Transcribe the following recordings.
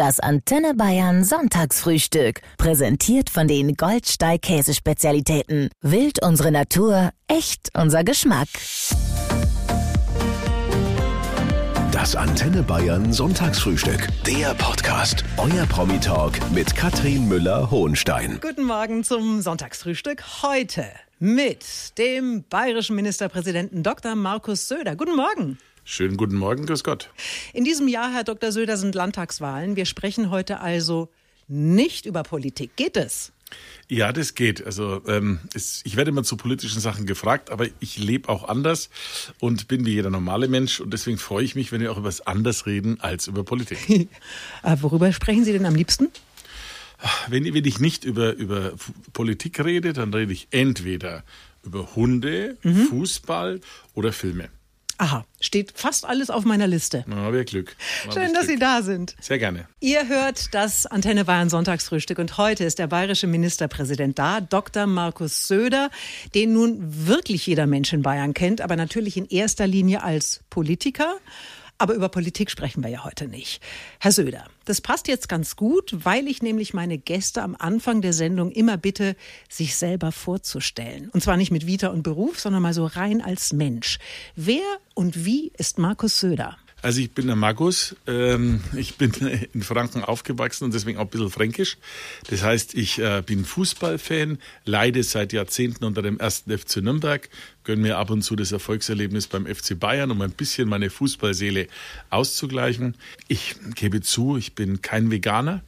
Das Antenne Bayern Sonntagsfrühstück. Präsentiert von den Goldsteig Käsespezialitäten. Wild unsere Natur, echt unser Geschmack. Das Antenne Bayern Sonntagsfrühstück. Der Podcast. Euer Promi-Talk mit Katrin Müller-Hohenstein. Guten Morgen zum Sonntagsfrühstück. Heute mit dem bayerischen Ministerpräsidenten Dr. Markus Söder. Guten Morgen. Schönen guten Morgen, grüß Gott. In diesem Jahr, Herr Dr. Söder, sind Landtagswahlen. Wir sprechen heute also nicht über Politik. Geht es? Ja, das geht. Also ähm, es, ich werde immer zu politischen Sachen gefragt, aber ich lebe auch anders und bin wie jeder normale Mensch und deswegen freue ich mich, wenn wir auch über was anders reden als über Politik. Äh, worüber sprechen Sie denn am liebsten? wenn, wenn ich nicht über, über Politik rede, dann rede ich entweder über Hunde, mhm. Fußball oder Filme. Aha, steht fast alles auf meiner Liste. Na, wir Glück. War Schön, dass Glück. Sie da sind. Sehr gerne. Ihr hört das Antenne Bayern Sonntagsfrühstück und heute ist der bayerische Ministerpräsident da, Dr. Markus Söder, den nun wirklich jeder Mensch in Bayern kennt, aber natürlich in erster Linie als Politiker aber über Politik sprechen wir ja heute nicht. Herr Söder, das passt jetzt ganz gut, weil ich nämlich meine Gäste am Anfang der Sendung immer bitte, sich selber vorzustellen. Und zwar nicht mit Vita und Beruf, sondern mal so rein als Mensch. Wer und wie ist Markus Söder? Also ich bin der Markus. Ähm, ich bin in Franken aufgewachsen und deswegen auch ein bisschen fränkisch. Das heißt, ich äh, bin Fußballfan, leide seit Jahrzehnten unter dem ersten FC Nürnberg, gönne mir ab und zu das Erfolgserlebnis beim FC Bayern, um ein bisschen meine Fußballseele auszugleichen. Ich gebe zu, ich bin kein Veganer.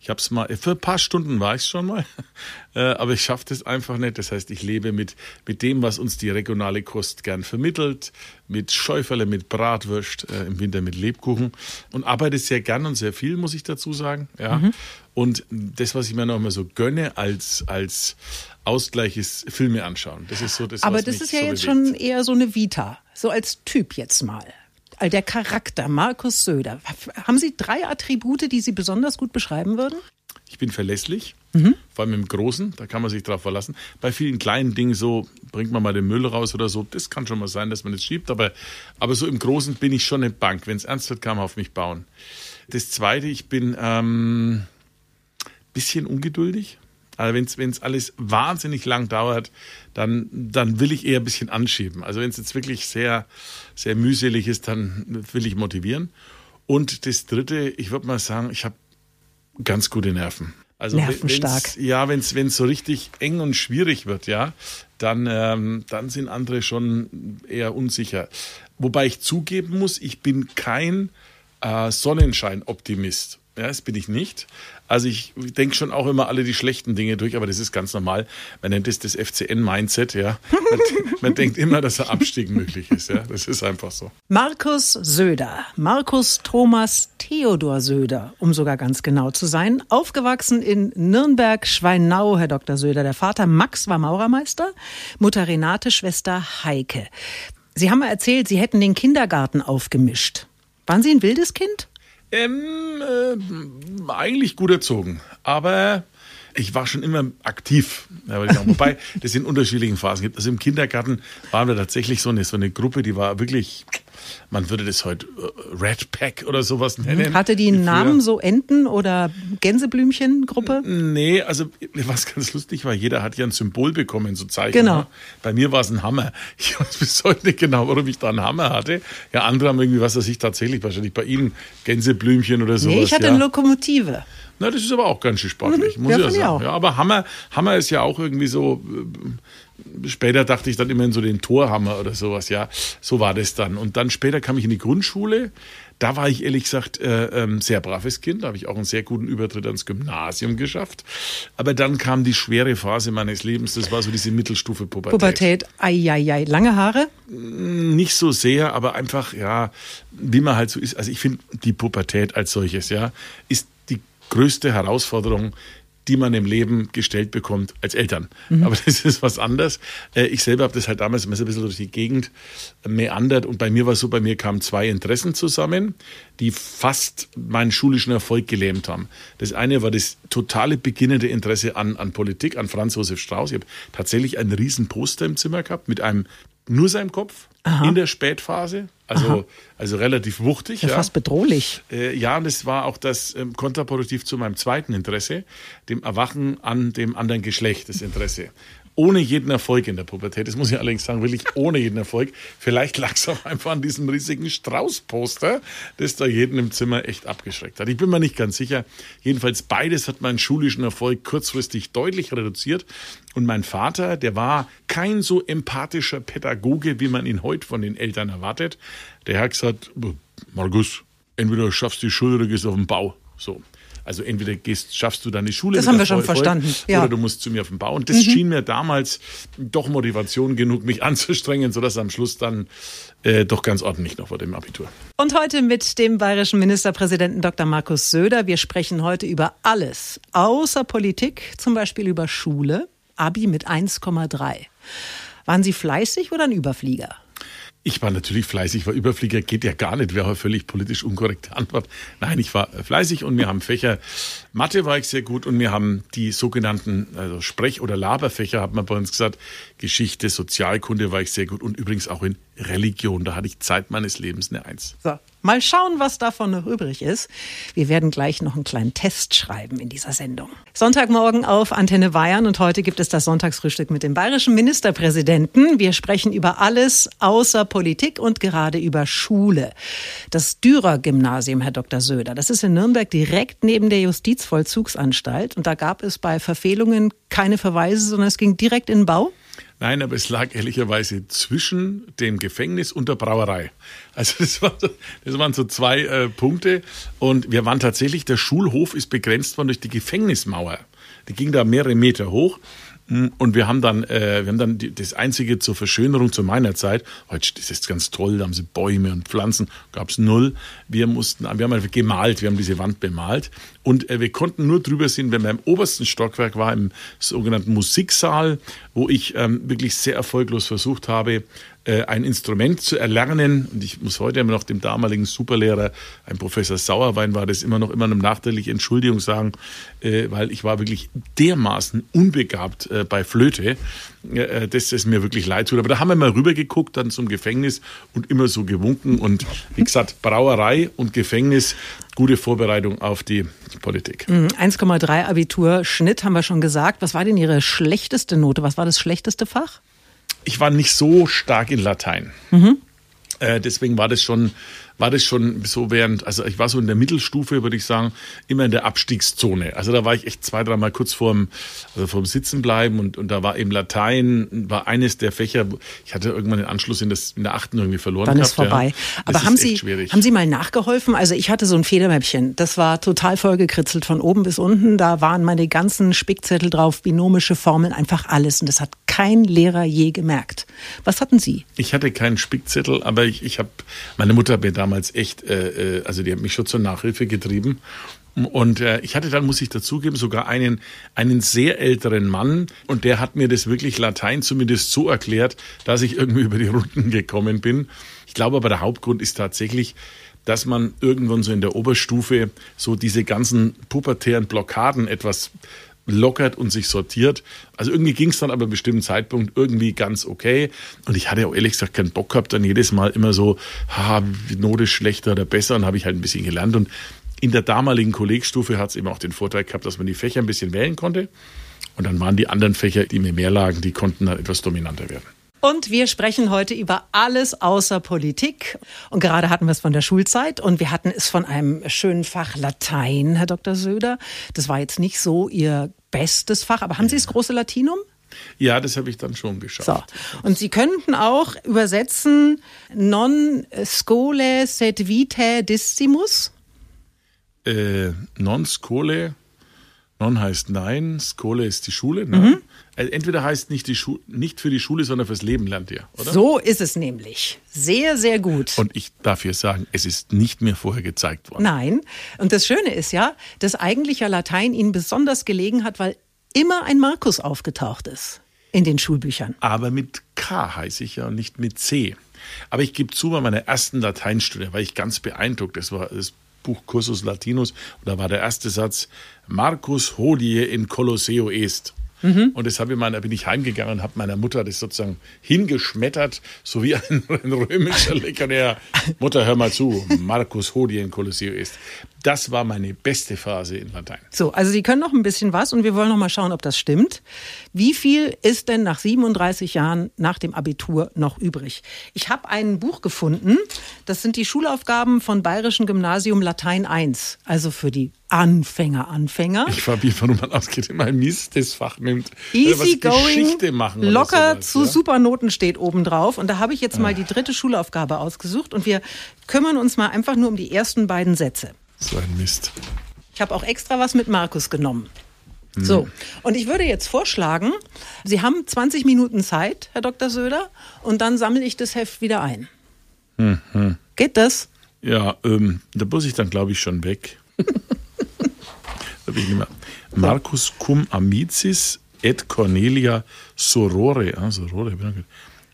Ich habe es mal, für ein paar Stunden war ich schon mal, äh, aber ich schaffe das einfach nicht. Das heißt, ich lebe mit, mit dem, was uns die regionale Kost gern vermittelt, mit Schäuferle, mit Bratwürst, äh, im Winter mit Lebkuchen und arbeite sehr gern und sehr viel, muss ich dazu sagen. Ja. Mhm. Und das, was ich mir noch mal so gönne als, als Ausgleich ist Filme anschauen. Das ist so das, Aber das ist ja so jetzt bewegt. schon eher so eine Vita, so als Typ jetzt mal der Charakter, Markus Söder. Haben Sie drei Attribute, die Sie besonders gut beschreiben würden? Ich bin verlässlich, mhm. vor allem im Großen, da kann man sich drauf verlassen. Bei vielen kleinen Dingen so, bringt man mal den Müll raus oder so, das kann schon mal sein, dass man es schiebt, aber, aber so im Großen bin ich schon eine Bank. Wenn es ernst wird, kann man auf mich bauen. Das Zweite, ich bin ähm, bisschen ungeduldig. Also wenn es alles wahnsinnig lang dauert, dann, dann will ich eher ein bisschen anschieben. Also wenn es jetzt wirklich sehr, sehr mühselig ist, dann will ich motivieren. Und das Dritte, ich würde mal sagen, ich habe ganz gute Nerven. Also Nervenstark. Wenn's, ja, wenn es so richtig eng und schwierig wird, ja, dann, ähm, dann sind andere schon eher unsicher. Wobei ich zugeben muss, ich bin kein äh, Sonnenschein-Optimist. Ja, das bin ich nicht. Also ich denke schon auch immer alle die schlechten Dinge durch, aber das ist ganz normal. Man nennt es das FCN-Mindset, ja. Man, man, denkt immer, dass ein Abstieg möglich ist, ja. Das ist einfach so. Markus Söder, Markus Thomas Theodor Söder, um sogar ganz genau zu sein, aufgewachsen in Nürnberg-Schweinau, Herr Dr. Söder. Der Vater Max war Maurermeister, Mutter Renate, Schwester Heike. Sie haben mal erzählt, Sie hätten den Kindergarten aufgemischt. Waren Sie ein wildes Kind? Ähm, äh, eigentlich gut erzogen. Aber ich war schon immer aktiv. Wobei das in unterschiedlichen Phasen gibt. Also im Kindergarten waren wir tatsächlich so eine, so eine Gruppe, die war wirklich man würde das heute äh, Red Pack oder sowas nennen. Hatte die einen Namen, so Enten- oder Gänseblümchen-Gruppe? Nee, also was ganz lustig war, jeder hat ja ein Symbol bekommen, so Zeichen. Genau. Ne? Bei mir war es ein Hammer. Ich weiß bis heute nicht genau, warum ich da einen Hammer hatte. Ja, andere haben irgendwie, was weiß ich, tatsächlich, wahrscheinlich bei Ihnen Gänseblümchen oder sowas. Nee, ich hatte ja. eine Lokomotive. Na, das ist aber auch ganz schön sportlich, mhm, muss ja, ich ja sagen. Ja, aber Hammer, Hammer ist ja auch irgendwie so. Äh, später dachte ich dann immer in so den Torhammer oder sowas. Ja, so war das dann. Und dann später kam ich in die Grundschule. Da war ich ehrlich gesagt äh, ähm, sehr braves Kind. Da habe ich auch einen sehr guten Übertritt ans Gymnasium geschafft. Aber dann kam die schwere Phase meines Lebens. Das war so diese Mittelstufe Pubertät. Pubertät, ei, Lange Haare? Nicht so sehr, aber einfach, ja, wie man halt so ist. Also ich finde die Pubertät als solches, ja, ist größte Herausforderung, die man im Leben gestellt bekommt als Eltern. Mhm. Aber das ist was anderes. Äh, ich selber habe das halt damals immer so ein bisschen durch die Gegend meandert und bei mir war es so, bei mir kamen zwei Interessen zusammen, die fast meinen schulischen Erfolg gelähmt haben. Das eine war das totale beginnende Interesse an, an Politik, an Franz Josef Strauß. Ich habe tatsächlich ein riesen Poster im Zimmer gehabt mit einem nur seinem Kopf Aha. in der Spätphase Also, also relativ wuchtig. Ja, ja. Fast bedrohlich. Äh, ja, und es war auch das ähm, kontraproduktiv zu meinem zweiten Interesse, dem Erwachen an dem anderen Geschlecht, das Interesse ohne jeden Erfolg in der Pubertät. Das muss ich allerdings sagen, wirklich ohne jeden Erfolg. Vielleicht lag es auch einfach an diesem riesigen Straußposter, das da jeden im Zimmer echt abgeschreckt hat. Ich bin mir nicht ganz sicher. Jedenfalls beides hat meinen schulischen Erfolg kurzfristig deutlich reduziert. Und mein Vater, der war kein so empathischer Pädagoge, wie man ihn heute von den Eltern erwartet. Der hat gesagt, Markus, entweder schaffst du die Schule oder gehst auf den Bau. So. Also entweder gehst, schaffst du deine Schule. Das haben wir schon verstanden. Ja. Oder du musst zu mir auf den Bau. Und das mhm. schien mir damals doch Motivation genug, mich anzustrengen, sodass am Schluss dann äh, doch ganz ordentlich noch vor dem Abitur. Und heute mit dem bayerischen Ministerpräsidenten Dr. Markus Söder. Wir sprechen heute über alles, außer Politik, zum Beispiel über Schule. Abi mit 1,3. Waren Sie fleißig oder ein Überflieger? Ich war natürlich fleißig, war Überflieger geht ja gar nicht, wäre völlig politisch unkorrekte Antwort. Nein, ich war fleißig und wir haben Fächer. Mathe war ich sehr gut und wir haben die sogenannten also Sprech- oder Laberfächer, hat man bei uns gesagt. Geschichte, Sozialkunde war ich sehr gut und übrigens auch in Religion. Da hatte ich Zeit meines Lebens eine Eins. So, mal schauen, was davon noch übrig ist. Wir werden gleich noch einen kleinen Test schreiben in dieser Sendung. Sonntagmorgen auf Antenne Bayern und heute gibt es das Sonntagsfrühstück mit dem bayerischen Ministerpräsidenten. Wir sprechen über alles außer Politik und gerade über Schule. Das Dürer-Gymnasium, Herr Dr. Söder, das ist in Nürnberg direkt neben der Justizvollzugsanstalt und da gab es bei Verfehlungen keine Verweise, sondern es ging direkt in den Bau. Nein, aber es lag ehrlicherweise zwischen dem Gefängnis und der Brauerei. Also das, war, das waren so zwei äh, Punkte. Und wir waren tatsächlich, der Schulhof ist begrenzt worden durch die Gefängnismauer. Die ging da mehrere Meter hoch. Und wir haben dann, äh, wir haben dann die, das einzige zur Verschönerung zu meiner Zeit. Heute ist es ganz toll, da haben sie Bäume und Pflanzen, gab's null. Wir mussten, wir haben einfach gemalt, wir haben diese Wand bemalt und äh, wir konnten nur drüber sehen, wenn man im obersten Stockwerk war, im sogenannten Musiksaal, wo ich ähm, wirklich sehr erfolglos versucht habe, ein Instrument zu erlernen. Und ich muss heute immer noch dem damaligen Superlehrer, ein Professor Sauerwein war das immer noch immer eine nachträgliche Entschuldigung sagen, äh, weil ich war wirklich dermaßen unbegabt äh, bei Flöte, dass es mir wirklich leid tut. Aber da haben wir mal rübergeguckt, dann zum Gefängnis und immer so gewunken. Und wie gesagt, Brauerei und Gefängnis, gute Vorbereitung auf die Politik. 1,3 mhm, Abitur, Schnitt haben wir schon gesagt. Was war denn Ihre schlechteste Note? Was war das schlechteste Fach? Ich war nicht so stark in Latein. Mhm. Äh, deswegen war das schon war das schon so während, also ich war so in der Mittelstufe, würde ich sagen, immer in der Abstiegszone. Also da war ich echt zwei, dreimal kurz vorm, also vorm Sitzenbleiben und, und da war eben Latein, war eines der Fächer, ich hatte irgendwann den Anschluss in, das, in der achten irgendwie verloren. Dann gehabt, ist vorbei. Ja. Aber haben Sie, haben Sie mal nachgeholfen? Also ich hatte so ein Federmäppchen, das war total vollgekritzelt von oben bis unten. Da waren meine ganzen Spickzettel drauf, binomische Formeln, einfach alles. Und das hat kein Lehrer je gemerkt. Was hatten Sie? Ich hatte keinen Spickzettel, aber ich, ich habe, meine Mutter hat mir damals echt, äh, äh, also die hat mich schon zur Nachhilfe getrieben. Und äh, ich hatte dann, muss ich dazugeben, sogar einen, einen sehr älteren Mann und der hat mir das wirklich Latein zumindest so erklärt, dass ich irgendwie über die Runden gekommen bin. Ich glaube aber, der Hauptgrund ist tatsächlich, dass man irgendwann so in der Oberstufe so diese ganzen pubertären Blockaden etwas lockert und sich sortiert. Also irgendwie ging es dann aber bestimmten Zeitpunkt irgendwie ganz okay. Und ich hatte auch ehrlich gesagt keinen Bock gehabt, dann jedes Mal immer so, ha, Note schlechter oder besser. Und habe ich halt ein bisschen gelernt. Und in der damaligen Kollegstufe hat es eben auch den Vorteil gehabt, dass man die Fächer ein bisschen wählen konnte. Und dann waren die anderen Fächer, die mir mehr lagen, die konnten dann etwas dominanter werden. Und wir sprechen heute über alles außer Politik. Und gerade hatten wir es von der Schulzeit und wir hatten es von einem schönen Fach Latein, Herr Dr. Söder. Das war jetzt nicht so Ihr bestes Fach, aber haben Sie das große Latinum? Ja, das habe ich dann schon geschafft. So. Und Sie könnten auch übersetzen non scole sed vitae dissimus? Äh, non scole, non heißt nein, scole ist die Schule. Ne? Mhm. Also entweder heißt nicht, die nicht für die Schule, sondern fürs Leben lernt ihr, oder? So ist es nämlich. Sehr, sehr gut. Und ich darf hier sagen, es ist nicht mehr vorher gezeigt worden. Nein. Und das Schöne ist ja, dass eigentlich ja Latein Ihnen besonders gelegen hat, weil immer ein Markus aufgetaucht ist in den Schulbüchern. Aber mit K heiße ich ja und nicht mit C. Aber ich gebe zu, bei meiner ersten Lateinstudie war ich ganz beeindruckt. Das war das Buch Cursus Latinus und da war der erste Satz Marcus hodie in Colosseo est. Mhm. Und das habe ich meiner, bin ich heimgegangen und habe meiner Mutter das sozusagen hingeschmettert, so wie ein, ein römischer Legionär. Mutter, hör mal zu, Marcus Hodien Colosseo ist. Das war meine beste Phase in Latein. So, also Sie können noch ein bisschen was und wir wollen noch mal schauen, ob das stimmt. Wie viel ist denn nach 37 Jahren nach dem Abitur noch übrig? Ich habe ein Buch gefunden, das sind die Schulaufgaben von Bayerischen Gymnasium Latein 1, also für die Anfänger, Anfänger. Ich war wie warum man ausgeht, immer ein miestes Fach nimmt. Easy going, machen locker sowas, zu ja? Supernoten steht oben drauf. Und da habe ich jetzt mal die dritte Schulaufgabe ausgesucht und wir kümmern uns mal einfach nur um die ersten beiden Sätze. So ein Mist. Ich habe auch extra was mit Markus genommen. So, und ich würde jetzt vorschlagen, Sie haben 20 Minuten Zeit, Herr Dr. Söder, und dann sammle ich das Heft wieder ein. Geht das? Ja, ähm, da muss ich dann, glaube ich, schon weg. Marcus cum amicis et Cornelia sorore, ah, sorore,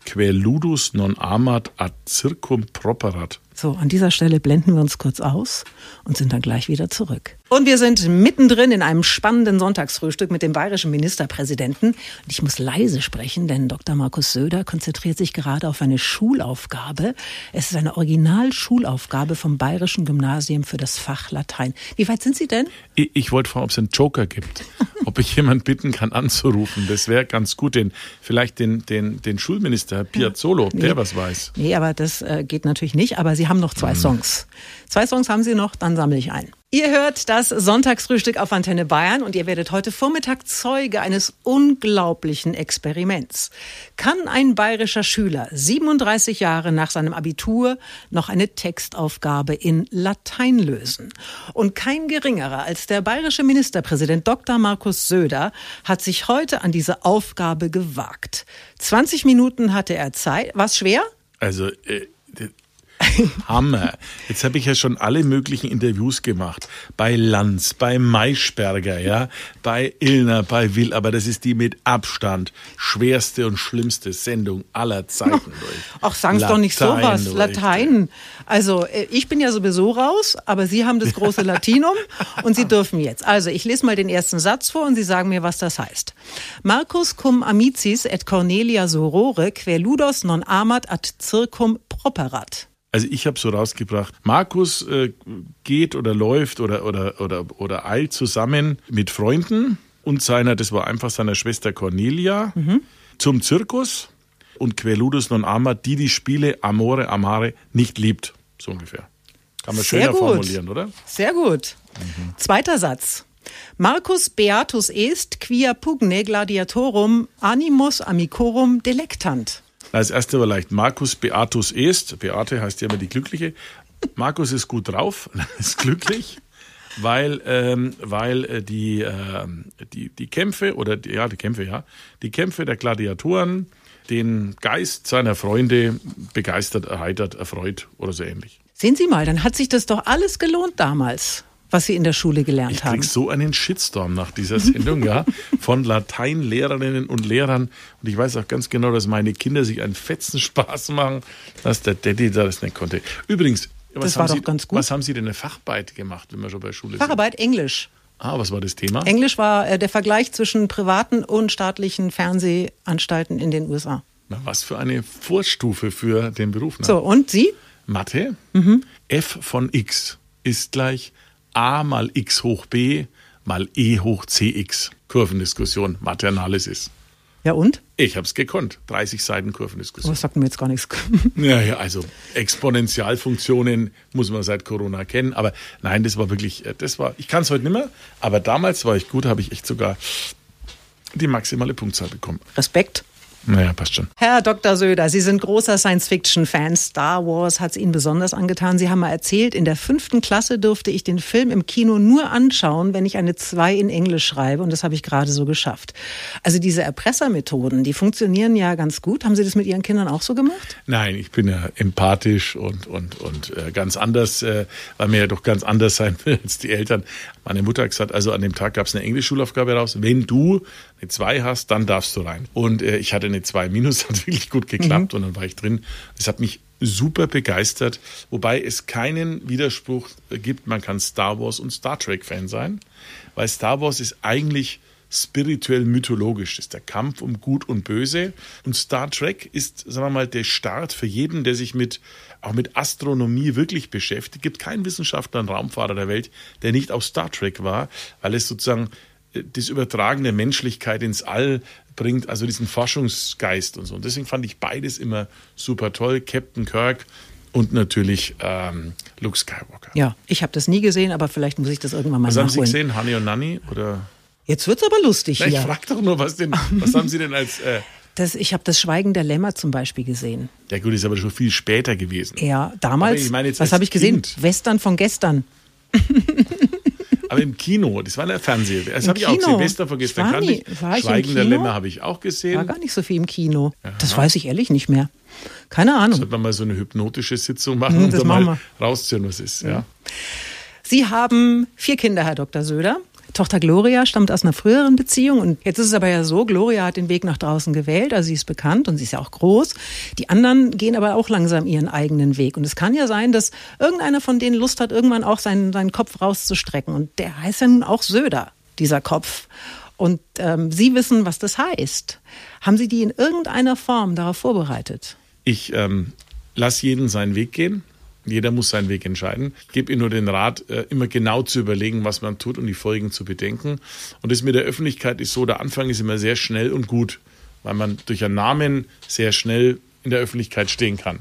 quae ludus non amat ad circum properat. So, an dieser Stelle blenden wir uns kurz aus und sind dann gleich wieder zurück. Und wir sind mittendrin in einem spannenden Sonntagsfrühstück mit dem bayerischen Ministerpräsidenten. Und ich muss leise sprechen, denn Dr. Markus Söder konzentriert sich gerade auf eine Schulaufgabe. Es ist eine Originalschulaufgabe vom Bayerischen Gymnasium für das Fach Latein. Wie weit sind Sie denn? Ich, ich wollte fragen, ob es einen Joker gibt. ob ich jemand bitten kann, anzurufen. Das wäre ganz gut. Den, vielleicht den, den, den Schulminister, Piazzolo, ob der was weiß. Nee, aber das äh, geht natürlich nicht. Aber Sie haben noch zwei Songs. Zwei Songs haben Sie noch, dann sammle ich ein. Ihr hört das Sonntagsfrühstück auf Antenne Bayern und ihr werdet heute Vormittag Zeuge eines unglaublichen Experiments. Kann ein bayerischer Schüler 37 Jahre nach seinem Abitur noch eine Textaufgabe in Latein lösen? Und kein geringerer als der bayerische Ministerpräsident Dr. Markus Söder hat sich heute an diese Aufgabe gewagt. 20 Minuten hatte er Zeit. War schwer? Also, äh, Hammer. Jetzt habe ich ja schon alle möglichen Interviews gemacht. Bei Lanz, bei Maischberger, ja, bei Illner, bei Will, aber das ist die mit Abstand schwerste und schlimmste Sendung aller Zeiten durch. Ach, Sie doch nicht sowas. durch. Latein. Also, äh, ich bin ja sowieso raus, aber Sie haben das große Latinum und Sie dürfen jetzt. Also, ich lese mal den ersten Satz vor und Sie sagen mir, was das heißt. Marcus cum amicis et Cornelia sorore, quae ludos non amat ad circum properat. Also ich habe so rausgebracht, Markus äh, geht oder läuft oder, oder, oder, oder eilt zusammen mit Freunden und seiner, das war einfach seiner Schwester Cornelia, zum Zirkus und Queludus non ama, die die Spiele Amore, Amare nicht liebt, so ungefähr. Kann man Sehr schöner gut. formulieren, oder? Sehr gut. Zweiter Satz. Marcus beatus est quia pugne gladiatorum animus amicorum delectant. Als erste war leicht Markus Beatus est. Beate heißt ja immer die Glückliche. Markus ist gut drauf, ist glücklich, weil, ähm, weil äh, die, ähm, die, die Kämpfe oder die, ja, die Kämpfe, ja, die Kämpfe der Gladiatoren den Geist seiner Freunde begeistert, erheitert, erfreut oder so ähnlich. Sehen Sie mal, dann hat sich das doch alles gelohnt damals, was Sie in der Schule gelernt Ich haben. krieg so einen Shitstorm nach dieser Sendung, ja, von Lateinlehrerinnen und Lehrern. Und ich weiß auch ganz genau, dass meine Kinder sich einen fetzen Spaß machen, dass der Daddy da das nicht konnte. Übrigens, was, haben Sie, was haben Sie denn eine Facharbeit gemacht, wenn wir schon bei Schule sind? Facharbeit Englisch. Ah, was war das Thema? Englisch war äh, der Vergleich zwischen privaten und staatlichen Fernsehanstalten in den USA. Na, was für eine Vorstufe für den Beruf. Ne? So, und Sie? Mathe. Mhm. f von x ist gleich a mal x hoch b mal e hoch cx. Kurvendiskussion, Mathe-Analysis. Ja und? Ich habe es gekonnt. 30 Seiten Oh, Kurvendiskussion. das sagt mir jetzt gar nichts. Ja, ja, also Exponentialfunktionen muss man seit Corona kennen. Aber nein, das war wirklich, äh, das war, ich kann es heute nicht mehr, aber damals war ich gut, habe ich echt sogar die maximale Punktzahl bekommen. Respekt. Naja, passt schon. Herr Dr. Söder, Sie sind großer Science-Fiction-Fan. Star Wars hat es Ihnen besonders angetan. Sie haben mal erzählt, in der fünften Klasse durfte ich den Film im Kino nur anschauen, wenn ich eine 2 in Englisch schreibe. Und das habe ich gerade so geschafft. Also diese Erpressermethoden, die funktionieren ja ganz gut. Haben Sie das mit Ihren Kindern auch so gemacht? Nein, ich bin ja empathisch und, und, und äh, ganz anders, äh, weil mir ja doch ganz anders sein will als die Eltern. Meine Mutter hat gesagt, also an dem Tag gab es eine Englischschulaufgabe raus. Wenn du eine 2 hast, dann darfst du rein. Und äh, ich hatte eine 2 minus, hat wirklich gut geklappt und dann war ich drin. Das hat mich super begeistert, wobei es keinen Widerspruch gibt. Man kann Star Wars und Star Trek Fan sein, weil Star Wars ist eigentlich spirituell mythologisch. Das ist der Kampf um Gut und Böse. Und Star Trek ist, sagen wir mal, der Start für jeden, der sich mit auch mit Astronomie wirklich beschäftigt. Es gibt keinen Wissenschaftler und Raumfahrer der Welt, der nicht auf Star Trek war, weil es sozusagen äh, das Übertragen der Menschlichkeit ins All bringt, also diesen Forschungsgeist und so. Und deswegen fand ich beides immer super toll. Captain Kirk und natürlich ähm, Luke Skywalker. Ja, ich habe das nie gesehen, aber vielleicht muss ich das irgendwann mal was nachholen. haben Sie gesehen, Honey und Nanny? Oder? Jetzt wird's aber lustig Na, ich hier. frag doch nur, was denn, was haben Sie denn als, äh, Das, ich habe das Schweigen der Lämmer zum Beispiel gesehen. ja gut, ist aber schon viel später gewesen. Ja, damals. Ich meine was habe ich gesehen? Kind. Western von gestern. Aber im Kino, das war eine Fernseher. Das habe ich auch. Silvester von gestern War nie- ich. war Schweigen der? Lämmer habe ich auch War gesehen. gar nicht so viel im Kino. Das weiß ich ehrlich nicht mehr. Keine Ahnung. Sollte man mal so eine hypnotische Sitzung machen Hm, und das dann mal rausziehen, was ist. Ja. Sie haben vier Kinder, Herr Dr. Söder. Tochter Gloria stammt aus einer früheren Beziehung und jetzt ist es aber ja so, Gloria hat den Weg nach draußen gewählt, also sie ist bekannt und sie ist ja auch groß. Die anderen gehen aber auch langsam ihren eigenen Weg und es kann ja sein, dass irgendeiner von denen Lust hat, irgendwann auch seinen, seinen Kopf rauszustrecken und der heißt ja nun auch Söder, dieser Kopf. Und ähm, Sie wissen, was das heißt. Haben Sie die in irgendeiner Form darauf vorbereitet? Ich ähm, lasse jeden seinen Weg gehen. Jeder muss seinen Weg entscheiden. Ich gebe Ihnen nur den Rat, äh, immer genau zu überlegen, was man tut und die Folgen zu bedenken. Und das mit der Öffentlichkeit ist so, der Anfang ist immer sehr schnell und gut, weil man durch einen Namen sehr schnell in der Öffentlichkeit stehen kann.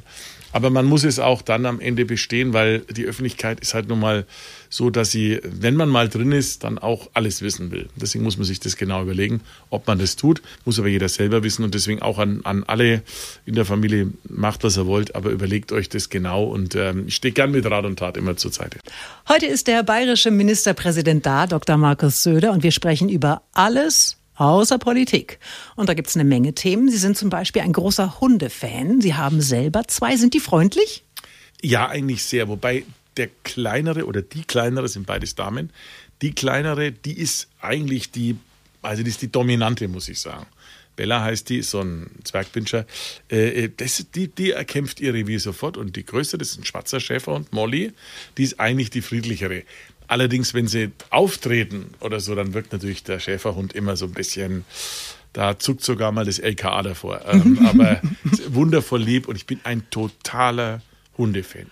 Aber man muss es auch dann am Ende bestehen, weil die Öffentlichkeit ist halt nun mal so, dass sie, wenn man mal drin ist, dann auch alles wissen will. Deswegen muss man sich das genau überlegen, ob man das tut. Muss aber jeder selber wissen und deswegen auch an, an alle in der Familie, macht was ihr wollt, aber überlegt euch das genau und ähm, ich stehe gern mit Rat und Tat immer zur Seite. Heute ist der bayerische Ministerpräsident da, Dr. Markus Söder, und wir sprechen über alles außer Politik. Und da gibt's eine Menge Themen. Sie sind zum Beispiel ein großer Hundefan. Sie haben selber zwei. Sind die freundlich? Ja, eigentlich sehr. Wobei der kleinere oder die kleinere sind beides Damen. Die kleinere, die ist eigentlich die, also die ist die dominante, muss ich sagen. Bella heißt die, so ein Zwergpinscher. Äh, das, die, die erkämpft ihr Revier sofort. Und die größte, das ist ein schwarzer Schäferhund, Molly, die ist eigentlich die friedlichere. Allerdings, wenn sie auftreten oder so, dann wirkt natürlich der Schäferhund immer so ein bisschen, da zuckt sogar mal das LKA davor. Ähm, aber wundervoll lieb und ich bin ein totaler Hundefan.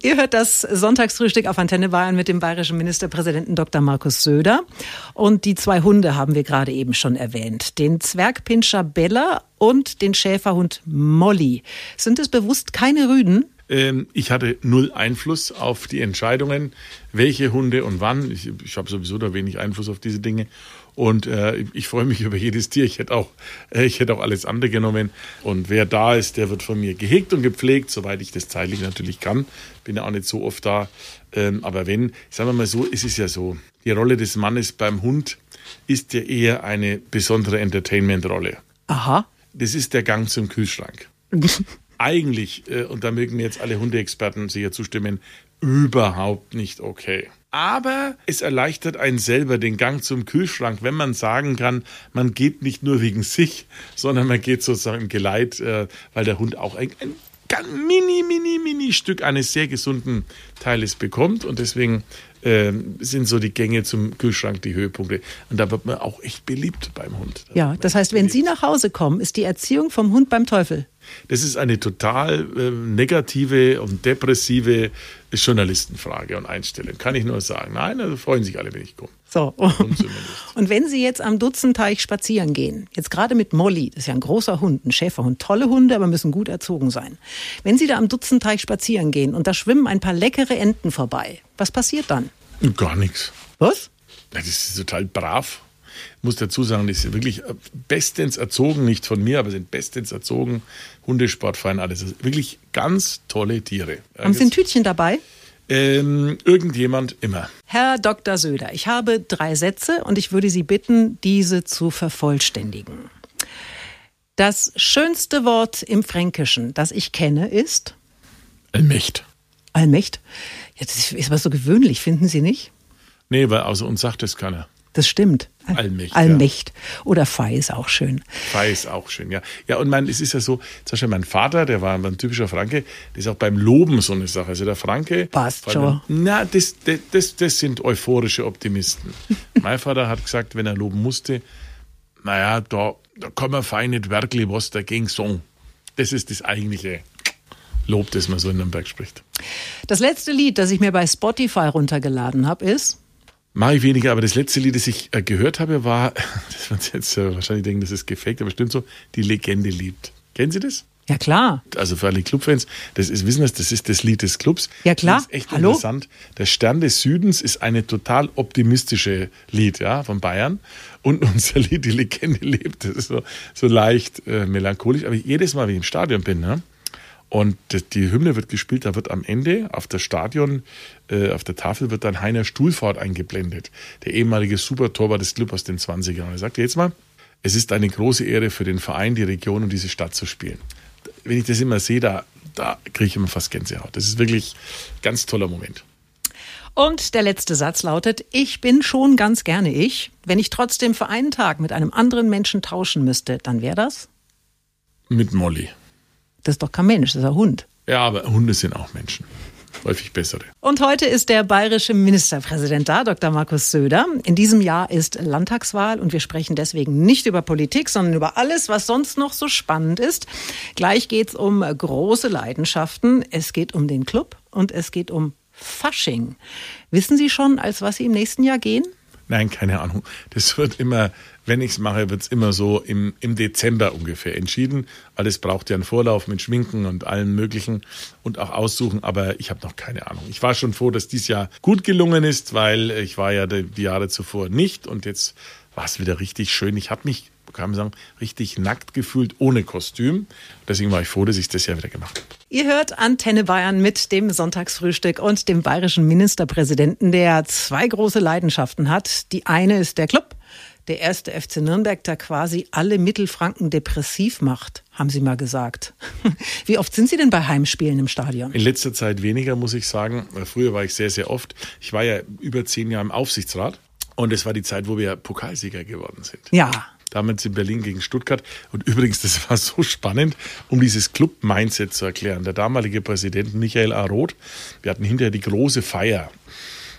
Ihr hört das Sonntagsfrühstück auf Antenne Bayern mit dem bayerischen Ministerpräsidenten Dr. Markus Söder. Und die zwei Hunde haben wir gerade eben schon erwähnt. Den Zwergpinscher Bella und den Schäferhund Molly. Sind es bewusst keine Rüden? Ähm, ich hatte null Einfluss auf die Entscheidungen, welche Hunde und wann. Ich, ich habe sowieso da wenig Einfluss auf diese Dinge. Und äh, ich freue mich über jedes Tier. Ich hätte auch, äh, ich hätte auch alles andere genommen. Und wer da ist, der wird von mir gehegt und gepflegt, soweit ich das zeitlich natürlich kann. Bin ja auch nicht so oft da. Ähm, aber wenn, sagen wir mal so, es ist ja so, die Rolle des Mannes beim Hund ist ja eher eine besondere Entertainment-Rolle. Aha. Das ist der Gang zum Kühlschrank. Eigentlich, äh, und da mögen mir jetzt alle Hundeexperten sicher zustimmen, überhaupt nicht okay. Aber es erleichtert einen selber den Gang zum Kühlschrank, wenn man sagen kann, man geht nicht nur wegen sich, sondern man geht sozusagen im Geleit, äh, weil der Hund auch ein, ein ganz mini, mini, mini Stück eines sehr gesunden Teiles bekommt. Und deswegen ähm, sind so die Gänge zum Kühlschrank die Höhepunkte. Und da wird man auch echt beliebt beim Hund. Da Ja, das heißt, wenn beliebt. Sie nach Hause kommen, ist die Erziehung vom Hund beim Teufel. Das ist eine total äh, negative und depressive Journalistenfrage und Einstellung. Kann ich nur sagen. Nein, also freuen sich alle, wenn ich komme. So. Und wenn Sie jetzt am Dutzenteich spazieren gehen, jetzt gerade mit Molly, das ist ja ein großer Hund, ein Schäferhund, tolle Hunde, aber müssen gut erzogen sein. Wenn Sie da am Dutzenteich spazieren gehen und da schwimmen ein paar leckere Enten vorbei, was passiert dann? Gar nichts. Was? Das ist total brav. Ich muss dazu sagen, die sind wirklich äh, bestens erzogen, nicht von mir, aber sind bestens erzogen. Hundesportverein, alles. Wirklich ganz tolle Tiere. Haben Sie ein Tütchen dabei? Ähm, irgendjemand immer. Herr Dr. Söder, ich habe drei Sätze und ich würde Sie bitten, diese zu vervollständigen. Das schönste Wort im Fränkischen, das ich kenne, ist Allmächt. Allmächt. Ja, das ist aber so gewöhnlich, finden Sie nicht? Nee, weil außer uns sagt es keiner. Das stimmt. Allmächt. Allmächt. Ja. Oder Fei ist auch schön. Fei ist auch schön, ja. Ja, und mein, es ist ja so, zum Beispiel mein Vater, der war ein typischer Franke, der ist auch beim Loben so eine Sache. Also der Franke. Passt schon. Na, das, das, das sind euphorische Optimisten. mein Vater hat gesagt, wenn er loben musste, naja, da, da kann man fein nicht wirklich was dagegen sagen. Das ist das eigentliche Lob, das man so in Nürnberg spricht. Das letzte Lied, das ich mir bei Spotify runtergeladen habe, ist Mache ich weniger, aber das letzte Lied, das ich äh, gehört habe, war, das wird jetzt äh, wahrscheinlich denken, das ist gefaked, aber stimmt so, die Legende liebt. Kennen Sie das? Ja, klar. Also für alle Clubfans, das ist, wissen das, das ist das Lied des Clubs. Ja, klar. Das ist echt Hallo? interessant. Der Stern des Südens ist eine total optimistische Lied, ja, von Bayern. Und unser Lied, die Legende lebt, das ist so, so leicht äh, melancholisch. Aber jedes Mal, wenn ich im Stadion bin, ne, und die Hymne wird gespielt, da wird am Ende auf der Stadion, äh, auf der Tafel wird dann Heiner Stuhlfahrt eingeblendet, der ehemalige Supertorwart des Club aus den 20ern. Und er sagt jetzt mal, es ist eine große Ehre für den Verein, die Region und diese Stadt zu spielen. Wenn ich das immer sehe, da, da kriege ich immer fast Gänsehaut. Das ist wirklich ein ganz toller Moment. Und der letzte Satz lautet, ich bin schon ganz gerne ich. Wenn ich trotzdem für einen Tag mit einem anderen Menschen tauschen müsste, dann wäre das? Mit Molly. Das ist doch kein Mensch, das ist ein Hund. Ja, aber Hunde sind auch Menschen. Häufig bessere. Und heute ist der bayerische Ministerpräsident da, Dr. Markus Söder. In diesem Jahr ist Landtagswahl und wir sprechen deswegen nicht über Politik, sondern über alles, was sonst noch so spannend ist. Gleich geht es um große Leidenschaften. Es geht um den Club und es geht um Fasching. Wissen Sie schon, als was Sie im nächsten Jahr gehen? Nein, keine Ahnung. Das wird immer, wenn ich es mache, wird es immer so im, im Dezember ungefähr entschieden, weil es braucht ja einen Vorlauf mit Schminken und allen möglichen und auch aussuchen, aber ich habe noch keine Ahnung. Ich war schon froh, dass dies Jahr gut gelungen ist, weil ich war ja die, die Jahre zuvor nicht und jetzt war es wieder richtig schön. Ich habe mich kann man sagen, richtig nackt gefühlt ohne Kostüm. Deswegen war ich froh, dass ich das ja wieder gemacht habe. Ihr hört Antenne Bayern mit dem Sonntagsfrühstück und dem bayerischen Ministerpräsidenten, der zwei große Leidenschaften hat. Die eine ist der Club. Der erste FC Nürnberg, der quasi alle Mittelfranken depressiv macht, haben Sie mal gesagt. Wie oft sind Sie denn bei Heimspielen im Stadion? In letzter Zeit weniger, muss ich sagen. Früher war ich sehr, sehr oft. Ich war ja über zehn Jahre im Aufsichtsrat. Und es war die Zeit, wo wir Pokalsieger geworden sind. Ja, damals in Berlin gegen Stuttgart. Und übrigens, das war so spannend, um dieses Club-Mindset zu erklären. Der damalige Präsident Michael A. Roth, wir hatten hinterher die große Feier.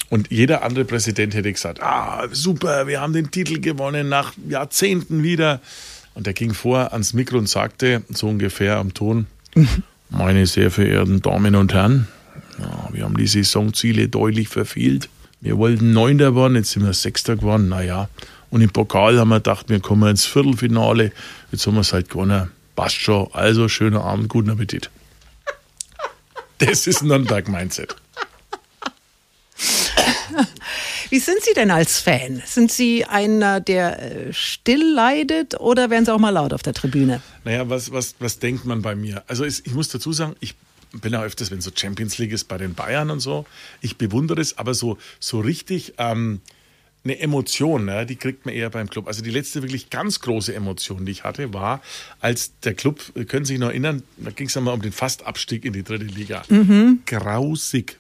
Und jeder andere Präsident hätte gesagt, ah, super, wir haben den Titel gewonnen nach Jahrzehnten wieder. Und er ging vor ans Mikro und sagte, so ungefähr am Ton, meine sehr verehrten Damen und Herren, ja, wir haben die Saisonziele deutlich verfehlt. Wir wollten Neunter werden, jetzt sind wir Sechster geworden. Naja, und im Pokal haben wir gedacht, wir kommen ins Viertelfinale. Jetzt haben wir es halt gewonnen. Passt schon. Also, schöner Abend, guten Appetit. Das ist Nürnberg-Mindset. Wie sind Sie denn als Fan? Sind Sie einer, der äh, still leidet oder werden Sie auch mal laut auf der Tribüne? Naja, was, was, was denkt man bei mir? Also ich muss dazu sagen, ich bin ja öfters, wenn so Champions League ist bei den Bayern und so. Ich bewundere es, aber so, so richtig ähm, eine Emotion, ne, die kriegt man eher beim Club. Also die letzte wirklich ganz große Emotion, die ich hatte, war, als der Club, können Sie sich noch erinnern, da ging es einmal um den Fastabstieg in die dritte Liga. Mhm. Grausig.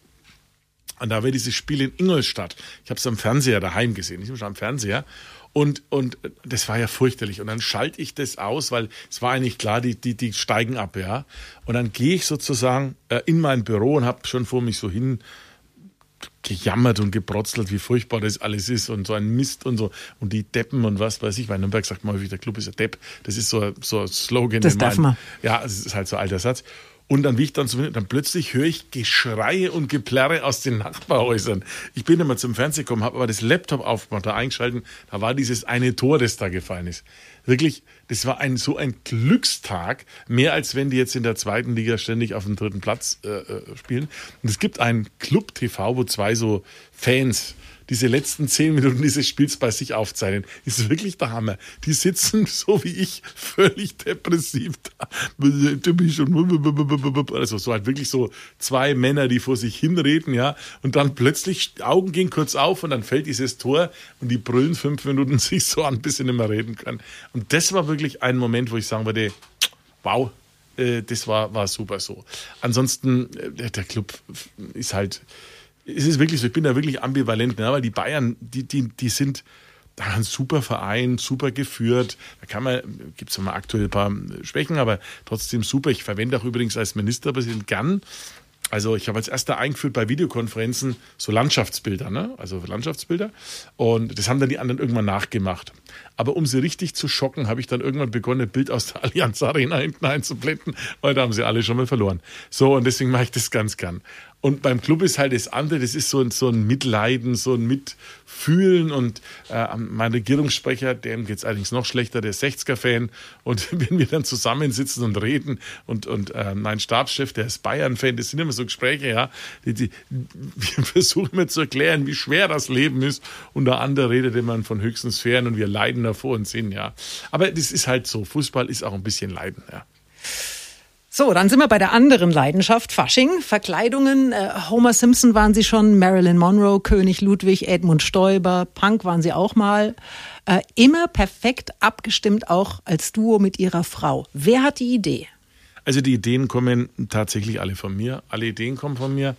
Und da war dieses Spiel in Ingolstadt. Ich habe es am Fernseher daheim gesehen, ich bin schon am Fernseher. Und, und das war ja fürchterlich. Und dann schalte ich das aus, weil es war eigentlich klar, die, die, die steigen ab, ja. Und dann gehe ich sozusagen äh, in mein Büro und habe schon vor mich so hin gejammert und gebrotzelt, wie furchtbar das alles ist und so ein Mist und so und die Deppen und was weiß ich, weil Nürnberg sagt man häufig, der Club ist ein Depp. Das ist so, so ein Slogan. Das darf man. Ja, es ist halt so ein alter Satz. Und dann, wie ich dann so, dann plötzlich höre ich Geschreie und Geplärre aus den Nachbarhäusern. Ich bin immer zum Fernsehen gekommen, habe aber das Laptop aufgemacht, da eingeschalten, da war dieses eine Tor, das da gefallen ist. Wirklich, das war ein so ein Glückstag, mehr als wenn die jetzt in der zweiten Liga ständig auf dem dritten Platz äh, äh spielen. Und es gibt einen Club TV, wo zwei so Fans diese letzten zehn Minuten dieses Spiels bei sich aufzeichnen, ist wirklich der Hammer. Die sitzen so wie ich völlig depressiv da. Also so halt wirklich so zwei Männer, die vor sich hinreden, ja. Und dann plötzlich Augen gehen kurz auf und dann fällt dieses Tor und die brüllen fünf Minuten sich so an, bis sie nicht mehr reden können. Und das war wirklich ein Moment, wo ich sagen würde, wow, äh, das war, war super so. Ansonsten, äh, der Club ist halt, es ist wirklich so, ich bin da wirklich ambivalent, ne? weil die Bayern, die, die, die sind, da ein super Verein, super geführt. Da kann man, gibt es mal aktuell ein paar Schwächen, aber trotzdem super. Ich verwende auch übrigens als Ministerpräsident gern also ich habe als erster eingeführt bei Videokonferenzen so Landschaftsbilder, ne? also Landschaftsbilder. Und das haben dann die anderen irgendwann nachgemacht. Aber um sie richtig zu schocken, habe ich dann irgendwann begonnen, ein Bild aus der Allianz Arena hinten einzublenden, weil da haben sie alle schon mal verloren. So, und deswegen mache ich das ganz gern. Und beim Club ist halt das andere, das ist so ein, so ein Mitleiden, so ein Mitfühlen. Und äh, mein Regierungssprecher, dem geht es allerdings noch schlechter, der 60er-Fan. Und wenn wir dann zusammensitzen und reden und, und äh, mein Stabschef, der ist Bayern-Fan, das sind immer so Gespräche, ja, die, die, wir versuchen mir zu erklären, wie schwer das Leben ist. Und der andere redet immer von höchsten Sphären und wir leiden davor und sind, ja. Aber das ist halt so. Fußball ist auch ein bisschen Leiden, ja. So, dann sind wir bei der anderen Leidenschaft, Fasching, Verkleidungen. Äh, Homer Simpson waren Sie schon, Marilyn Monroe, König Ludwig, Edmund Stoiber, Punk waren Sie auch mal. Äh, immer perfekt abgestimmt auch als Duo mit Ihrer Frau. Wer hat die Idee? Also die Ideen kommen tatsächlich alle von mir. Alle Ideen kommen von mir.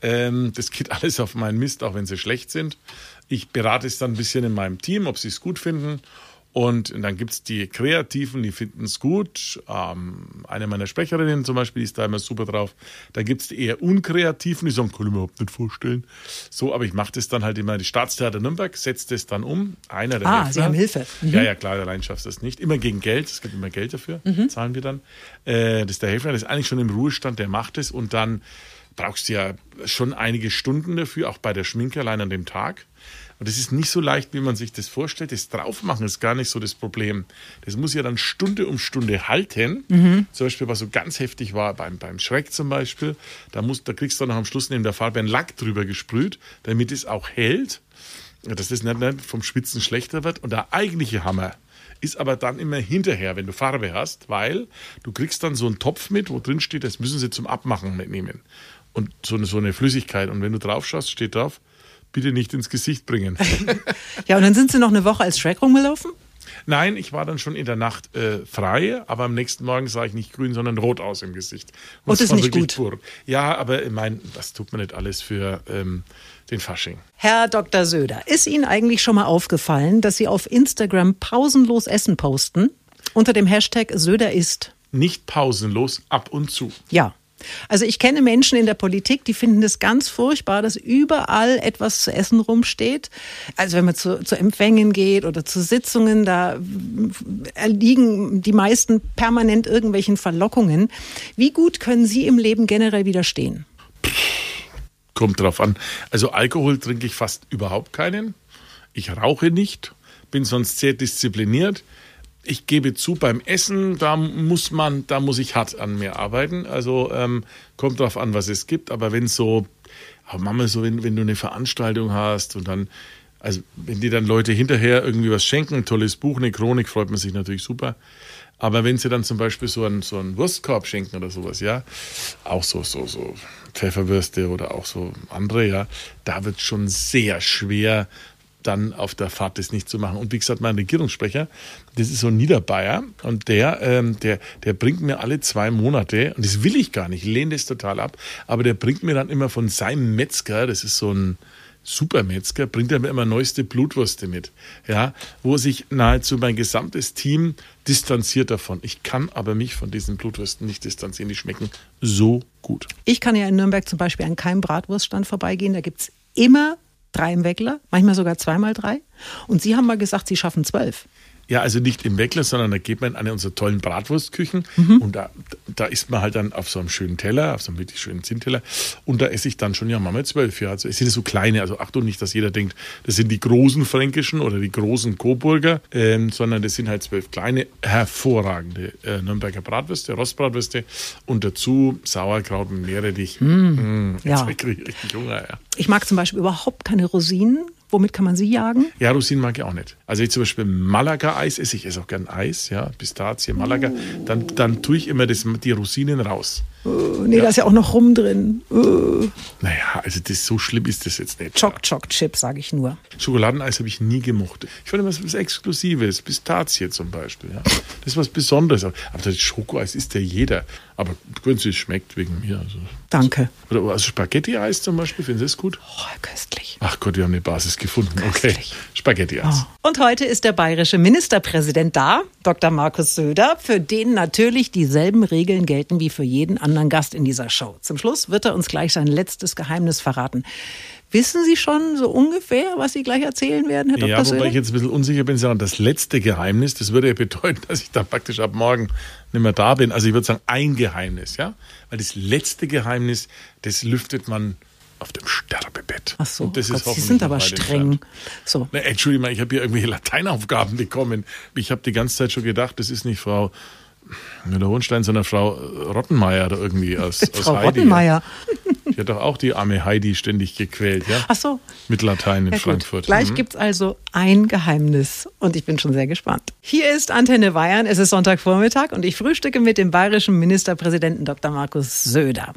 Ähm, das geht alles auf meinen Mist, auch wenn sie schlecht sind. Ich berate es dann ein bisschen in meinem Team, ob sie es gut finden. Und dann gibt es die Kreativen, die finden es gut. Ähm, eine meiner Sprecherinnen zum Beispiel, ist da immer super drauf. Da gibt es die eher Unkreativen, die sagen, kann ich mir überhaupt nicht vorstellen. So, aber ich mache das dann halt immer, die Staatstheater Nürnberg setzt das dann um. Einer der Ah, Redner, Sie haben Hilfe. Mhm. Ja, ja, klar, allein schaffst du das nicht. Immer gegen Geld, es gibt immer Geld dafür, mhm. zahlen wir dann. Äh, das ist der Helfer, das ist eigentlich schon im Ruhestand, der macht es und dann brauchst ja schon einige Stunden dafür, auch bei der Schminke allein an dem Tag. Und das ist nicht so leicht, wie man sich das vorstellt. Das Draufmachen ist gar nicht so das Problem. Das muss ja dann Stunde um Stunde halten. Mhm. Zum Beispiel, was so ganz heftig war, beim, beim Schreck zum Beispiel, da, muss, da kriegst du dann am Schluss neben der Farbe einen Lack drüber gesprüht, damit es auch hält, dass das nicht, nicht vom Schwitzen schlechter wird. Und der eigentliche Hammer ist aber dann immer hinterher, wenn du Farbe hast, weil du kriegst dann so einen Topf mit, wo drin steht, das müssen sie zum Abmachen mitnehmen. Und so eine, so eine Flüssigkeit. Und wenn du drauf schaust, steht drauf, bitte nicht ins Gesicht bringen. ja, und dann sind Sie noch eine Woche als Shrek rumgelaufen? Nein, ich war dann schon in der Nacht äh, frei, aber am nächsten Morgen sah ich nicht grün, sondern rot aus im Gesicht. Und, und das ist nicht gut. Pur. Ja, aber ich meine, das tut man nicht alles für ähm, den Fasching. Herr Dr. Söder, ist Ihnen eigentlich schon mal aufgefallen, dass Sie auf Instagram pausenlos Essen posten unter dem Hashtag Söder isst? Nicht pausenlos, ab und zu. Ja, also ich kenne Menschen in der Politik, die finden es ganz furchtbar, dass überall etwas zu essen rumsteht. Also wenn man zu, zu Empfängen geht oder zu Sitzungen, da liegen die meisten permanent irgendwelchen Verlockungen. Wie gut können Sie im Leben generell widerstehen? Kommt drauf an. Also Alkohol trinke ich fast überhaupt keinen. Ich rauche nicht, bin sonst sehr diszipliniert ich gebe zu, beim Essen, da muss man, da muss ich hart an mir arbeiten. Also ähm, kommt drauf an, was es gibt. Aber wenn so, Mama, so wenn, wenn du eine Veranstaltung hast und dann, also wenn dir dann Leute hinterher irgendwie was schenken, ein tolles Buch, eine Chronik, freut man sich natürlich super. Aber wenn sie dann zum Beispiel so einen, so einen Wurstkorb schenken oder sowas, ja, auch so, so, so Pfefferwürste oder auch so andere, ja, da wird schon sehr schwer, dann auf der Fahrt das nicht zu machen. Und wie gesagt, mein Regierungssprecher, das ist so ein Niederbayer und der, ähm, der, der bringt mir alle zwei Monate, und das will ich gar nicht, ich lehne das total ab, aber der bringt mir dann immer von seinem Metzger, das ist so ein Supermetzger, bringt er mir immer neueste Blutwürste mit, ja, wo sich nahezu mein gesamtes Team distanziert davon. Ich kann aber mich von diesen Blutwürsten nicht distanzieren, die schmecken so gut. Ich kann ja in Nürnberg zum Beispiel an keinem Bratwurststand vorbeigehen, da gibt es immer drei im Weckler, manchmal sogar zweimal drei. Und Sie haben mal gesagt, Sie schaffen zwölf. Ja, also nicht im Weckler, sondern da geht man in eine unserer tollen Bratwurstküchen mhm. und da, da isst man halt dann auf so einem schönen Teller, auf so einem wirklich schönen Zinnteller und da esse ich dann schon, ja, machen wir zwölf, ja. Also es sind so kleine, also Achtung nicht, dass jeder denkt, das sind die großen fränkischen oder die großen Coburger, ähm, sondern das sind halt zwölf kleine, hervorragende äh, Nürnberger Bratwürste, Rostbratwürste und dazu Sauerkraut und Meerrettich. Mm, mm, ja. Ich richtig Hunger, ja. Ich mag zum Beispiel überhaupt keine Rosinen Womit kann man sie jagen? Ja, Rosinen mag ich auch nicht. Also ich zum Beispiel Malaga-Eis esse ich esse auch gern Eis, ja, Pistazie, Malaga. Dann, dann tue ich immer das, die Rosinen raus. Uh, nee, ja. da ist ja auch noch rum drin. Uh. Naja, also das, so schlimm ist das jetzt nicht. Choc Choc Chip, sage ich nur. Schokoladeneis habe ich nie gemocht. Ich fand immer was Exklusives, Pistazie zum Beispiel. Ja. Das ist was Besonderes. Aber das Schokoeis ist ja jeder. Aber es schmeckt, wegen mir. Also. Danke. Oder also Spaghetti-Eis zum Beispiel, finden Sie das gut? Oh, köstlich. Ach Gott, wir haben eine Basis gefunden. Köstlich. Okay, Spaghetti-Eis. Oh. Und heute ist der bayerische Ministerpräsident da, Dr. Markus Söder, für den natürlich dieselben Regeln gelten wie für jeden anderen Gast in dieser Show. Zum Schluss wird er uns gleich sein letztes Geheimnis verraten. Wissen Sie schon so ungefähr, was Sie gleich erzählen werden, Herr Dr. Ja, wobei ich jetzt ein bisschen unsicher bin, sagen, das letzte Geheimnis, das würde ja bedeuten, dass ich da praktisch ab morgen nicht mehr da bin. Also ich würde sagen, ein Geheimnis, ja. Weil das letzte Geheimnis, das lüftet man auf dem Sterbebett. Ach so, Gott, Sie sind aber streng. So. Na, Entschuldigung, ich habe hier irgendwelche Lateinaufgaben bekommen. Ich habe die ganze Zeit schon gedacht, das ist nicht Frau Müller-Hohenstein, sondern Frau Rottenmeier oder irgendwie aus, aus Frau Heidi. Rottenmeier. Die hat doch auch die arme Heidi ständig gequält, ja? Ach so. Mit Latein in ja, Frankfurt. Gleich mhm. gibt es also ein Geheimnis und ich bin schon sehr gespannt. Hier ist Antenne Bayern, es ist Sonntagvormittag und ich frühstücke mit dem bayerischen Ministerpräsidenten Dr. Markus Söder.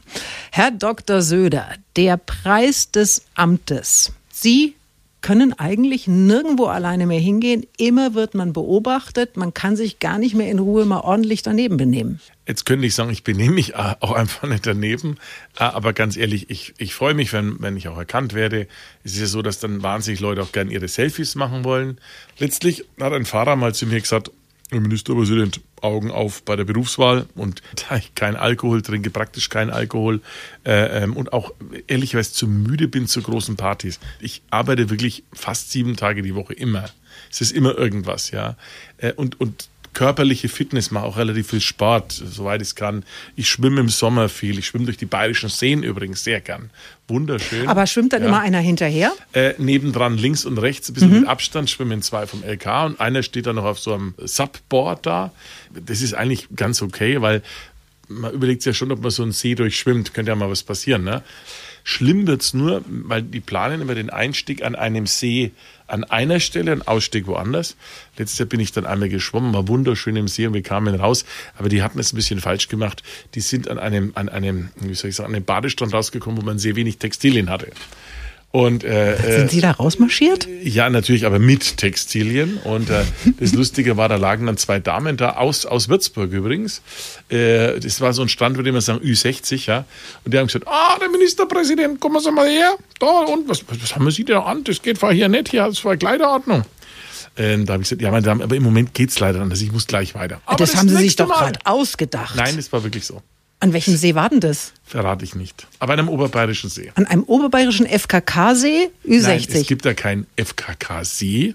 Herr Dr. Söder, der Preis des Amtes. Sie können eigentlich nirgendwo alleine mehr hingehen. Immer wird man beobachtet. Man kann sich gar nicht mehr in Ruhe mal ordentlich daneben benehmen. Jetzt könnte ich sagen, ich benehme mich auch einfach nicht daneben. Aber ganz ehrlich, ich, ich freue mich, wenn, wenn ich auch erkannt werde. Es ist ja so, dass dann wahnsinnig Leute auch gerne ihre Selfies machen wollen. Letztlich hat ein Fahrer mal zu mir gesagt, Herr Ministerpräsident, Augen auf bei der Berufswahl. Und da ich keinen Alkohol trinke, praktisch keinen Alkohol äh, ähm, und auch ehrlicherweise zu müde bin zu großen Partys. Ich arbeite wirklich fast sieben Tage die Woche immer. Es ist immer irgendwas, ja. Äh, und, und körperliche Fitness, mache auch relativ viel Sport, soweit ich es kann. Ich schwimme im Sommer viel. Ich schwimme durch die bayerischen Seen übrigens sehr gern. Wunderschön. Aber schwimmt dann ja. immer einer hinterher? Äh, nebendran links und rechts, ein bisschen mhm. mit Abstand, schwimmen zwei vom LK und einer steht dann noch auf so einem Subboard da. Das ist eigentlich ganz okay, weil man überlegt sich ja schon, ob man so einen See durchschwimmt. Könnte ja mal was passieren, ne? Schlimm wird es nur, weil die planen immer den Einstieg an einem See an einer Stelle, einen Ausstieg woanders. Letztes Jahr bin ich dann einmal geschwommen, war wunderschön im See und wir kamen raus, aber die hatten es ein bisschen falsch gemacht. Die sind an einem, an einem, wie soll ich sagen, an einem Badestrand rausgekommen, wo man sehr wenig Textilien hatte. Und, äh, Sind Sie da rausmarschiert? Ja, natürlich, aber mit Textilien. Und äh, das Lustige war, da lagen dann zwei Damen da aus, aus Würzburg übrigens. Äh, das war so ein Stand, würde man sagen, Ü60, ja. Und die haben gesagt, ah, der Ministerpräsident, kommen Sie mal her. Da, und was, was haben Sie denn an? Das geht hier nicht, hier ist war Kleiderordnung. Ähm, da habe ich gesagt, ja, meine Damen, aber im Moment geht's leider anders. Ich muss gleich weiter. Aber das, das haben Sie sich doch gerade ausgedacht. Nein, das war wirklich so. An welchem See war denn das? Verrate ich nicht. Aber an einem oberbayerischen See. An einem oberbayerischen FKK-See? Ü60? Nein, es gibt ja keinen FKK-See.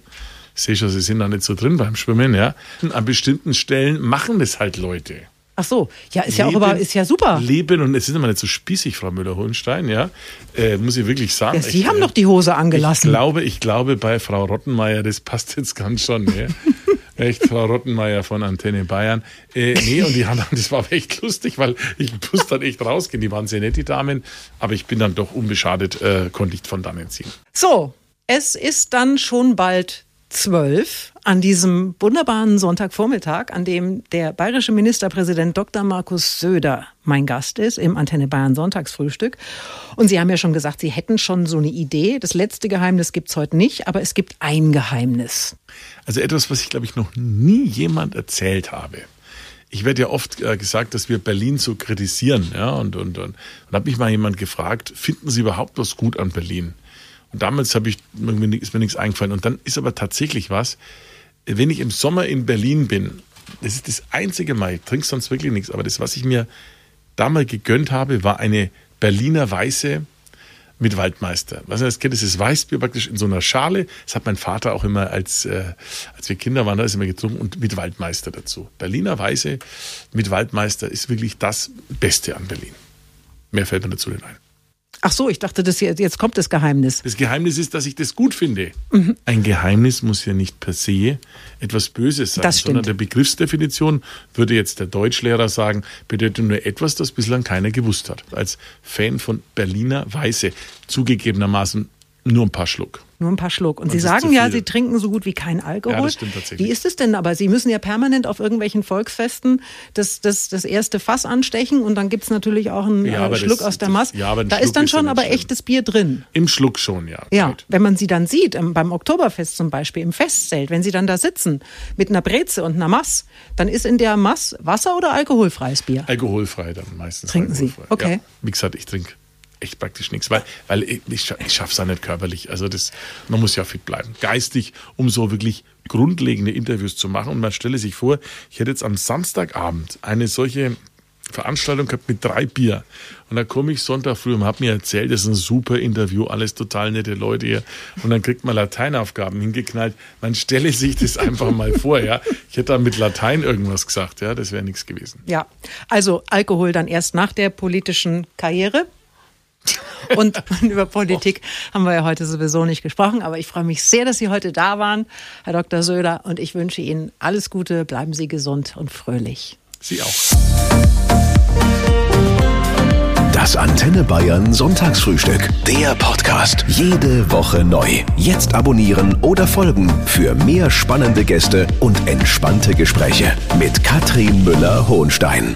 Ich sehe schon, Sie sind da nicht so drin beim Schwimmen, ja. An bestimmten Stellen machen das halt Leute. Ach so, ja, ist leben, ja auch aber, ist ja super. Leben, und es ist immer nicht so spießig, Frau Müller-Hohenstein, ja, äh, muss ich wirklich sagen. Ja, Sie ich, haben äh, doch die Hose angelassen. Ich glaube, ich glaube, bei Frau Rottenmeier, das passt jetzt ganz schon, ja. Echt, Frau Rottenmeier von Antenne Bayern. Äh, nee, und die haben, das war echt lustig, weil ich musste dann echt rausgehen. Die waren sehr nett, die Damen. Aber ich bin dann doch unbeschadet, äh, konnte ich von dannen ziehen. So, es ist dann schon bald zwölf an diesem wunderbaren Sonntagvormittag, an dem der bayerische Ministerpräsident Dr. Markus Söder mein Gast ist im Antenne Bayern Sonntagsfrühstück. Und Sie haben ja schon gesagt, Sie hätten schon so eine Idee. Das letzte Geheimnis gibt es heute nicht, aber es gibt ein Geheimnis. Also etwas, was ich, glaube ich, noch nie jemand erzählt habe. Ich werde ja oft äh, gesagt, dass wir Berlin so kritisieren. Ja, und, und, und, und habe mich mal jemand gefragt, finden Sie überhaupt was gut an Berlin? Und damals ich, ist mir nichts eingefallen. Und dann ist aber tatsächlich was, wenn ich im Sommer in Berlin bin, das ist das einzige Mal, ich trinke sonst wirklich nichts, aber das, was ich mir damals gegönnt habe, war eine Berliner Weiße mit Waldmeister. Was das kennt, das ist Weißbier praktisch in so einer Schale. Das hat mein Vater auch immer, als, äh, als wir Kinder waren, da ist immer getrunken und mit Waldmeister dazu. Berliner Weiße mit Waldmeister ist wirklich das Beste an Berlin. Mehr fällt mir dazu nicht ein. Ach so, ich dachte, das jetzt, jetzt kommt das Geheimnis. Das Geheimnis ist, dass ich das gut finde. Mhm. Ein Geheimnis muss ja nicht per se etwas Böses sein, das sondern der Begriffsdefinition würde jetzt der Deutschlehrer sagen, bedeutet nur etwas, das bislang keiner gewusst hat. Als Fan von Berliner Weiße, zugegebenermaßen Nur ein paar Schluck. Nur ein paar Schluck. Und, Und Sie sagen ja. Sie trinken so gut wie keinen Alkohol. Ja, das stimmt tatsächlich. Wie ist es denn aber? Sie müssen ja permanent auf irgendwelchen Volksfesten das, das, das erste Fass anstechen und dann gibt es natürlich auch einen Ja, äh, Schluck das- aus der Masse. ja, da Schluck ist dann schon aber schlimm. echtes Bier drin. Im Schluck schon, ja. Ja, Gut. wenn man sie dann sieht, im, beim Oktoberfest zum Beispiel, im Festzelt, wenn sie dann da sitzen mit einer Breze und einer Mass, dann ist in der Mass Wasser oder alkoholfreies Bier. Alkoholfrei dann meistens. Trinken Sie? Okay. Ja. Wie gesagt, ich trinke echt praktisch nichts, weil, weil ich, ich, ich schaffe es auch nicht körperlich. Also das, man muss ja fit bleiben. Geistig, um so wirklich grundlegende Interviews zu machen. Und man stelle sich vor, ich hätte jetzt am Samstagabend eine solche Veranstaltung gehabt mit drei Bier. Und dann komme ich Sonntag früh und habe mir erzählt, das ist ein super Interview, alles total nette Leute hier. Und dann kriegt man Lateinaufgaben hingeknallt. Man stelle sich das einfach mal vor, ja. Ich hätte da mit Latein irgendwas gesagt, ja, das wäre nichts gewesen. Ja, also Alkohol dann erst nach der politischen Karriere. Und über Politik haben wir ja heute sowieso nicht gesprochen, aber ich freue mich sehr, dass Sie heute da waren, Herr Dr. Söder, und ich wünsche Ihnen alles Gute, bleiben Sie gesund und fröhlich. Sie auch. Das Antenne Bayern Sonntagsfrühstück. Der Podcast. Jede Woche neu. Jetzt abonnieren oder folgen für mehr spannende Gäste und entspannte Gespräche mit Katrin Müller-Hohenstein.